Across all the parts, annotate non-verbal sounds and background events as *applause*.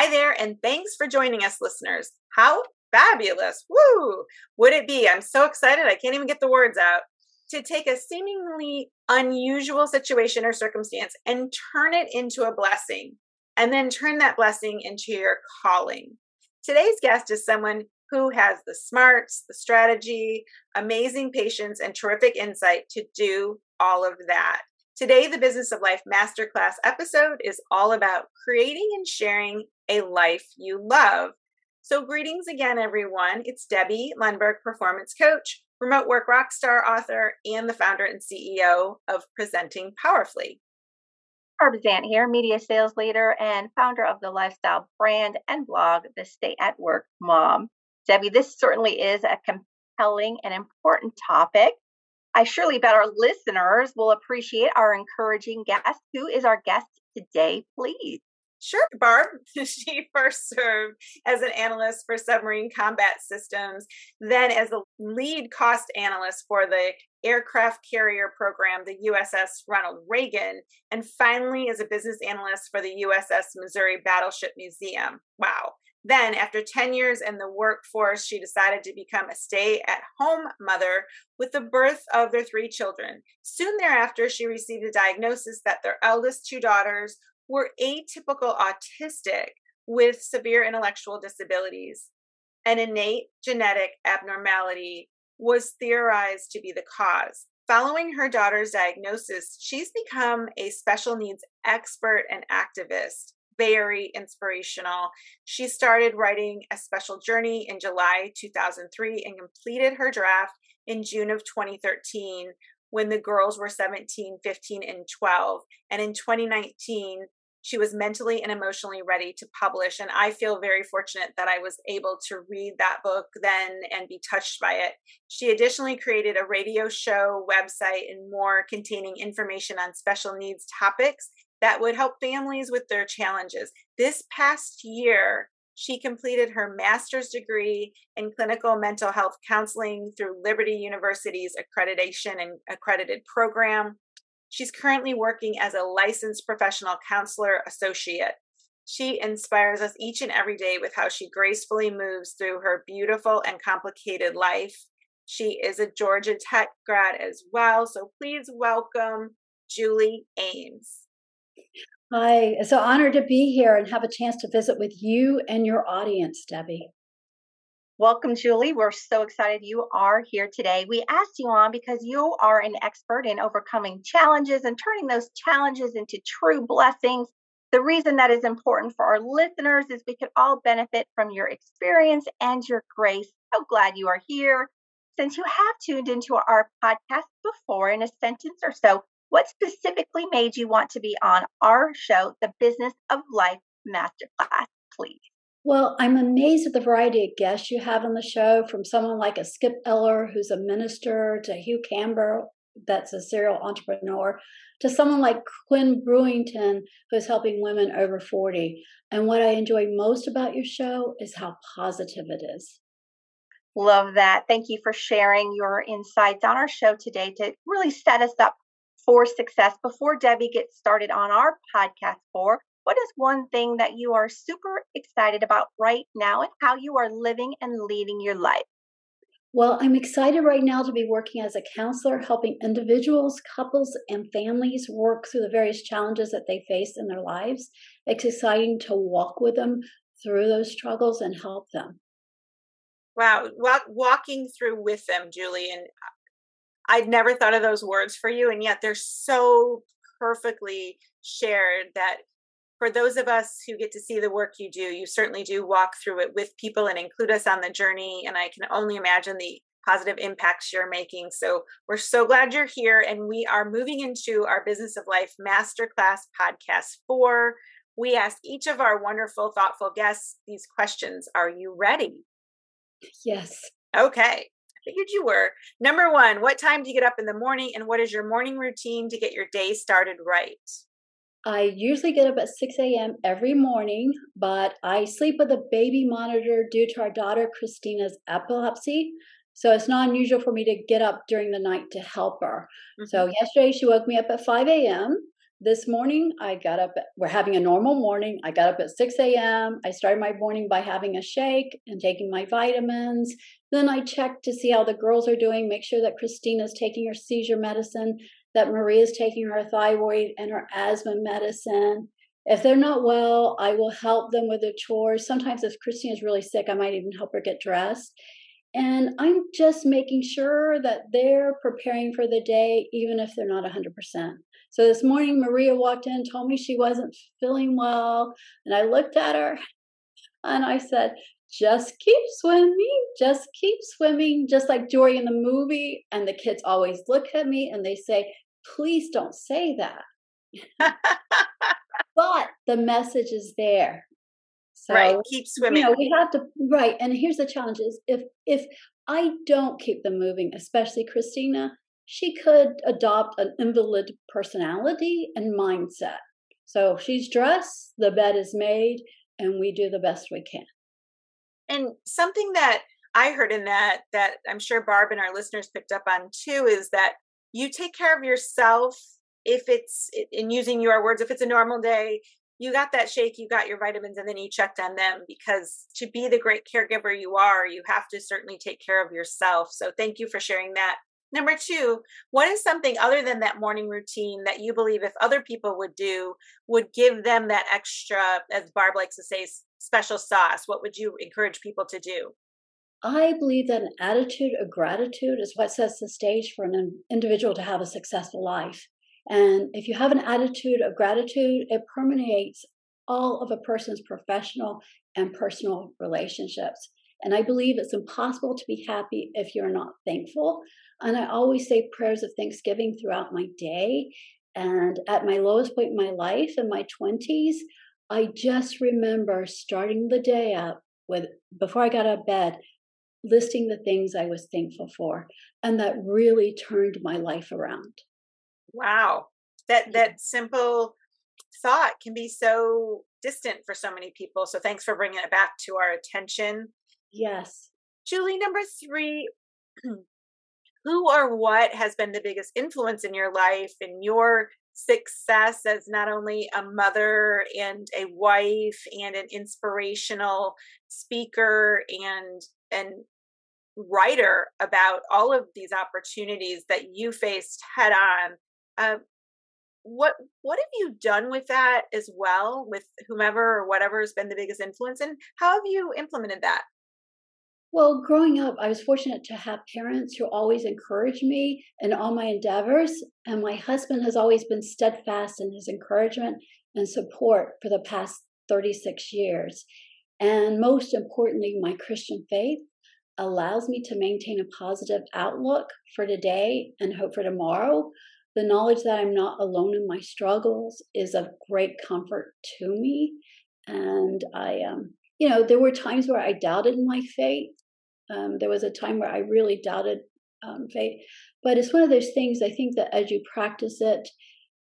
Hi there, and thanks for joining us, listeners. How fabulous! Woo! Would it be? I'm so excited, I can't even get the words out. To take a seemingly unusual situation or circumstance and turn it into a blessing, and then turn that blessing into your calling. Today's guest is someone who has the smarts, the strategy, amazing patience, and terrific insight to do all of that. Today, the Business of Life Masterclass episode is all about creating and sharing a life you love. So, greetings again, everyone. It's Debbie Lundberg, performance coach, remote work rock star author, and the founder and CEO of Presenting Powerfully. Barb Zant here, media sales leader and founder of the lifestyle brand and blog, The Stay at Work Mom. Debbie, this certainly is a compelling and important topic. I surely bet our listeners will appreciate our encouraging guest. Who is our guest today, please? Sure, Barb. *laughs* she first served as an analyst for submarine combat systems, then as a lead cost analyst for the aircraft carrier program, the USS Ronald Reagan, and finally as a business analyst for the USS Missouri Battleship Museum. Wow. Then, after 10 years in the workforce, she decided to become a stay at home mother with the birth of their three children. Soon thereafter, she received a diagnosis that their eldest two daughters were atypical autistic with severe intellectual disabilities. An innate genetic abnormality was theorized to be the cause. Following her daughter's diagnosis, she's become a special needs expert and activist very inspirational. She started writing A Special Journey in July 2003 and completed her draft in June of 2013 when the girls were 17, 15, and 12. And in 2019, she was mentally and emotionally ready to publish. And I feel very fortunate that I was able to read that book then and be touched by it. She additionally created a radio show, website, and more containing information on special needs topics that would help families with their challenges. This past year, she completed her master's degree in clinical mental health counseling through Liberty University's accreditation and accredited program. She's currently working as a licensed professional counselor associate. She inspires us each and every day with how she gracefully moves through her beautiful and complicated life. She is a Georgia Tech grad as well. So please welcome Julie Ames. Hi, it's an honor to be here and have a chance to visit with you and your audience, Debbie. Welcome, Julie. We're so excited you are here today. We asked you on because you are an expert in overcoming challenges and turning those challenges into true blessings. The reason that is important for our listeners is we could all benefit from your experience and your grace. So glad you are here. Since you have tuned into our podcast before in a sentence or so, what specifically made you want to be on our show, The Business of Life Masterclass, please? Well, I'm amazed at the variety of guests you have on the show, from someone like a Skip Eller, who's a minister, to Hugh Camber, that's a serial entrepreneur, to someone like Quinn Brewington, who's helping women over 40. And what I enjoy most about your show is how positive it is. Love that. Thank you for sharing your insights on our show today to really set us up for success. Before Debbie gets started on our podcast for, what is one thing that you are super excited about right now and how you are living and leading your life? Well, I'm excited right now to be working as a counselor, helping individuals, couples, and families work through the various challenges that they face in their lives. It's exciting to walk with them through those struggles and help them. Wow, walk, walking through with them, Julie, and I'd never thought of those words for you, and yet they're so perfectly shared that for those of us who get to see the work you do, you certainly do walk through it with people and include us on the journey. And I can only imagine the positive impacts you're making. So we're so glad you're here. And we are moving into our Business of Life Masterclass podcast four. We ask each of our wonderful, thoughtful guests these questions Are you ready? Yes. Okay I figured you were. Number one, what time do you get up in the morning and what is your morning routine to get your day started right? I usually get up at 6 a.m. every morning, but I sleep with a baby monitor due to our daughter Christina's epilepsy. So it's not unusual for me to get up during the night to help her. Mm-hmm. So yesterday she woke me up at 5 a.m. this morning I got up, we're having a normal morning. I got up at 6 a.m. I started my morning by having a shake and taking my vitamins. Then I checked to see how the girls are doing, make sure that Christina's taking her seizure medicine, that Maria's taking her thyroid and her asthma medicine. If they're not well, I will help them with their chores. Sometimes if Christina's really sick, I might even help her get dressed. And I'm just making sure that they're preparing for the day, even if they're not 100%. So this morning, Maria walked in, told me she wasn't feeling well. And I looked at her *laughs* and I said, just keep swimming, just keep swimming, just like Dory in the movie. And the kids always look at me and they say, please don't say that. *laughs* but the message is there. So, right, keep swimming. You know, we have to right. And here's the challenge: is if if I don't keep them moving, especially Christina, she could adopt an invalid personality and mindset. So she's dressed, the bed is made, and we do the best we can. And something that I heard in that that I'm sure Barb and our listeners picked up on too is that you take care of yourself if it's in using your words if it's a normal day you got that shake you got your vitamins and then you checked on them because to be the great caregiver you are you have to certainly take care of yourself. So thank you for sharing that. Number two, what is something other than that morning routine that you believe if other people would do would give them that extra, as Barb likes to say, special sauce? What would you encourage people to do? I believe that an attitude of gratitude is what sets the stage for an individual to have a successful life. And if you have an attitude of gratitude, it permeates all of a person's professional and personal relationships. And I believe it's impossible to be happy if you're not thankful. And I always say prayers of thanksgiving throughout my day. And at my lowest point in my life, in my 20s, I just remember starting the day up with, before I got out of bed, listing the things I was thankful for. And that really turned my life around. Wow. That, that simple thought can be so distant for so many people. So thanks for bringing it back to our attention. Yes. Julie, number three, *clears throat* who or what has been the biggest influence in your life and your success as not only a mother and a wife and an inspirational speaker and and writer about all of these opportunities that you faced head on uh, what what have you done with that as well with whomever or whatever has been the biggest influence and how have you implemented that well, growing up, I was fortunate to have parents who always encouraged me in all my endeavors. And my husband has always been steadfast in his encouragement and support for the past 36 years. And most importantly, my Christian faith allows me to maintain a positive outlook for today and hope for tomorrow. The knowledge that I'm not alone in my struggles is of great comfort to me. And I, um, you know, there were times where I doubted my faith. Um, there was a time where I really doubted um, faith. But it's one of those things I think that as you practice it,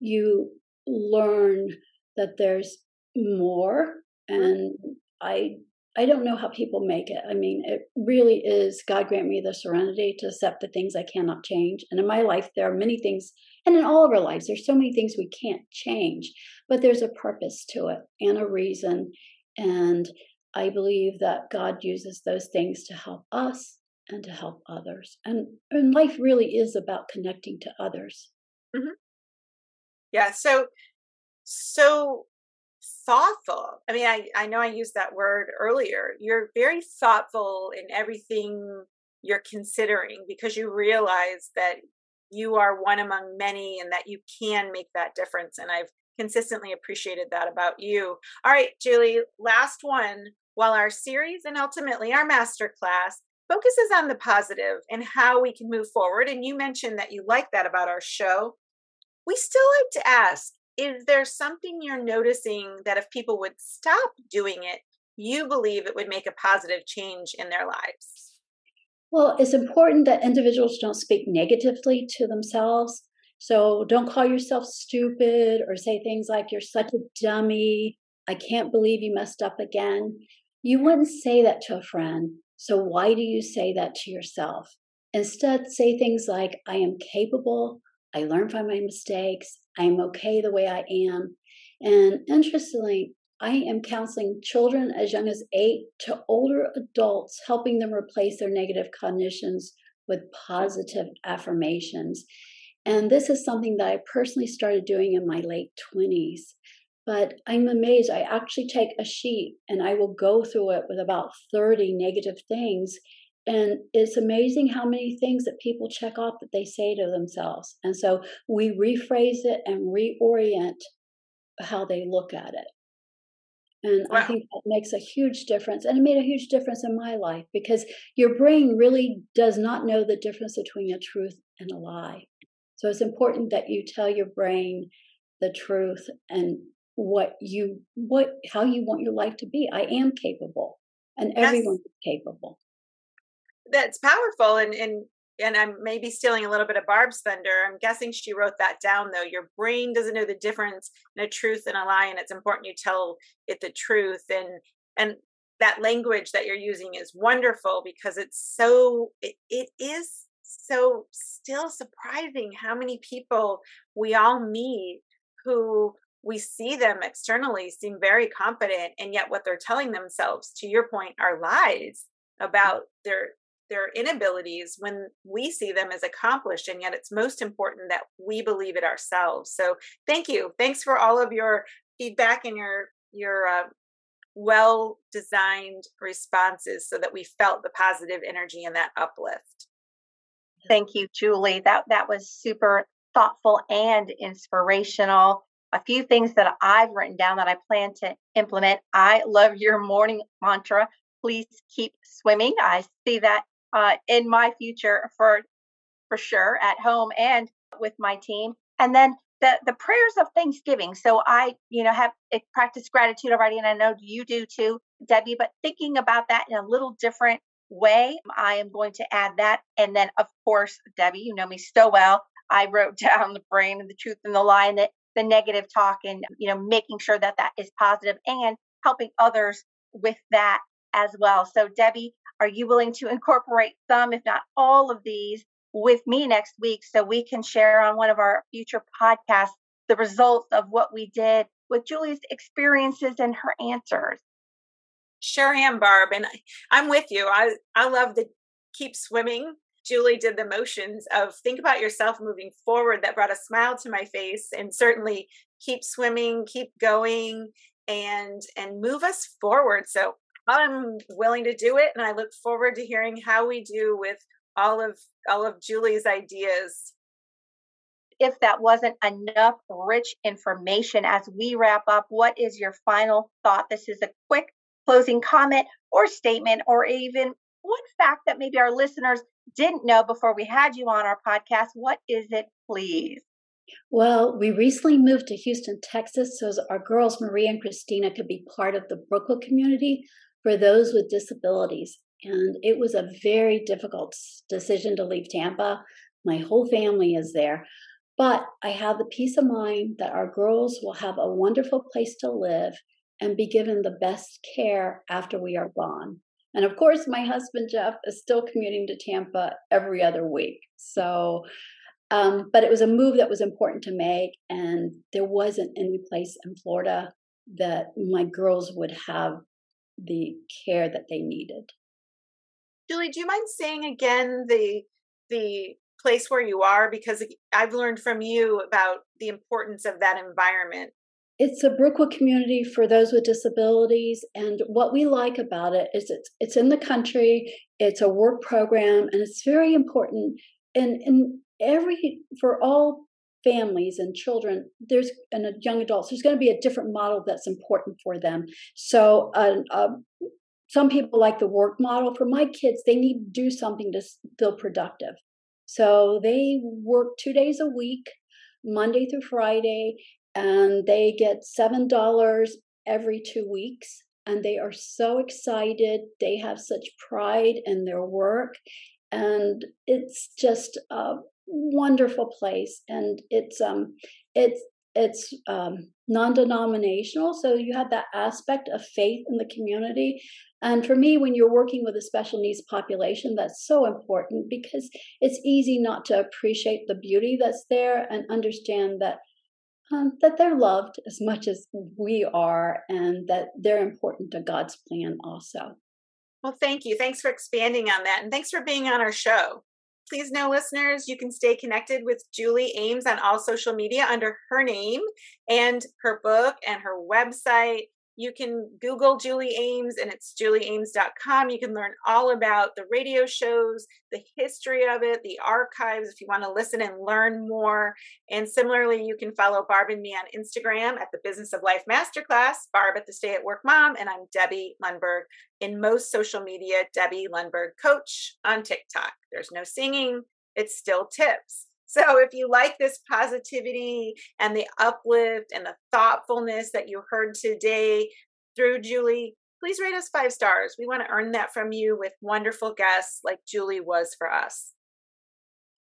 you learn that there's more. And I I don't know how people make it. I mean, it really is God grant me the serenity to accept the things I cannot change. And in my life, there are many things, and in all of our lives, there's so many things we can't change, but there's a purpose to it and a reason. And I believe that God uses those things to help us and to help others. And, and life really is about connecting to others. Mm-hmm. Yeah. So, so thoughtful. I mean, I, I know I used that word earlier. You're very thoughtful in everything you're considering because you realize that you are one among many and that you can make that difference. And I've consistently appreciated that about you. All right, Julie, last one while our series and ultimately our masterclass focuses on the positive and how we can move forward. And you mentioned that you like that about our show. We still like to ask is there something you're noticing that if people would stop doing it, you believe it would make a positive change in their lives? Well, it's important that individuals don't speak negatively to themselves. So don't call yourself stupid or say things like, you're such a dummy. I can't believe you messed up again. You wouldn't say that to a friend. So why do you say that to yourself? Instead, say things like, I am capable, I learn from my mistakes. I'm okay the way I am. And interestingly, I am counseling children as young as eight to older adults, helping them replace their negative cognitions with positive affirmations. And this is something that I personally started doing in my late 20s. But I'm amazed. I actually take a sheet and I will go through it with about 30 negative things. And it's amazing how many things that people check off that they say to themselves. And so we rephrase it and reorient how they look at it. And wow. I think that makes a huge difference. And it made a huge difference in my life because your brain really does not know the difference between a truth and a lie. So it's important that you tell your brain the truth and what you what how you want your life to be. I am capable and everyone is capable. That's powerful and and and I'm maybe stealing a little bit of Barb's thunder. I'm guessing she wrote that down though. Your brain doesn't know the difference in a truth and a lie, and it's important you tell it the truth. And and that language that you're using is wonderful because it's so it, it is so still surprising how many people we all meet who we see them externally seem very confident and yet what they're telling themselves to your point are lies about their their inabilities when we see them as accomplished and yet it's most important that we believe it ourselves. So thank you. Thanks for all of your feedback and your your uh, well designed responses so that we felt the positive energy and that uplift. Thank you julie. That that was super thoughtful and inspirational a few things that i've written down that i plan to implement i love your morning mantra please keep swimming i see that uh, in my future for for sure at home and with my team. And then the the prayers of Thanksgiving. So I, you know, have eh, practiced gratitude already, and I know you do too, Debbie. But thinking about that in a little different way, I am going to add that. And then, of course, Debbie, you know me so well. I wrote *laughs* down the brain and the truth and the lie and the, the negative talk, and you know, making sure that that is positive and helping others with that as well. So, Debbie, are you willing to incorporate some, if not all of these, with me next week so we can share on one of our future podcasts the results of what we did with Julie's experiences and her answers? Sure am, Barb. And I'm with you. I, I love the keep swimming. Julie did the motions of think about yourself moving forward that brought a smile to my face and certainly keep swimming, keep going and and move us forward. So I'm willing to do it, and I look forward to hearing how we do with all of all of Julie's ideas. If that wasn't enough rich information as we wrap up, what is your final thought? This is a quick closing comment or statement, or even one fact that maybe our listeners didn't know before we had you on our podcast. What is it, please? Well, we recently moved to Houston, Texas, so our girls, Maria and Christina, could be part of the Brookwood community for those with disabilities. And it was a very difficult decision to leave Tampa. My whole family is there. But I have the peace of mind that our girls will have a wonderful place to live and be given the best care after we are gone. And of course, my husband Jeff is still commuting to Tampa every other week. So, um, but it was a move that was important to make, and there wasn't any place in Florida that my girls would have the care that they needed. Julie, do you mind saying again the the place where you are because I've learned from you about the importance of that environment. It's a Brookwood community for those with disabilities, and what we like about it is it's it's in the country. It's a work program, and it's very important. And in every for all families and children there's and young adults there's going to be a different model that's important for them so uh, uh, some people like the work model for my kids they need to do something to feel productive so they work two days a week monday through friday and they get seven dollars every two weeks and they are so excited. They have such pride in their work and it's just a wonderful place and it's um it's it's um, non-denominational so you have that aspect of faith in the community. And for me when you're working with a special needs population that's so important because it's easy not to appreciate the beauty that's there and understand that um, that they're loved as much as we are and that they're important to god's plan also. Well thank you. Thanks for expanding on that and thanks for being on our show. Please know, listeners, you can stay connected with Julie Ames on all social media under her name and her book and her website you can Google Julie Ames and it's julieames.com. You can learn all about the radio shows, the history of it, the archives if you want to listen and learn more. And similarly, you can follow Barb and me on Instagram at the Business of Life Masterclass, Barb at the Stay at Work Mom, and I'm Debbie Lundberg in most social media, Debbie Lundberg Coach on TikTok. There's no singing, it's still tips. So if you like this positivity and the uplift and the thoughtfulness that you heard today through Julie, please rate us five stars. We want to earn that from you with wonderful guests like Julie was for us.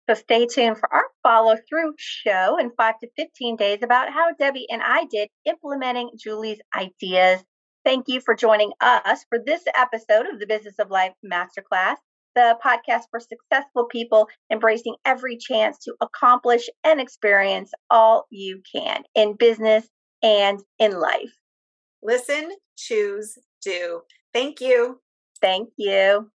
So stay tuned for our follow through show in five to 15 days about how Debbie and I did implementing Julie's ideas. Thank you for joining us for this episode of the Business of Life Masterclass the podcast for successful people embracing every chance to accomplish and experience all you can in business and in life. Listen, choose, do. Thank you. Thank you.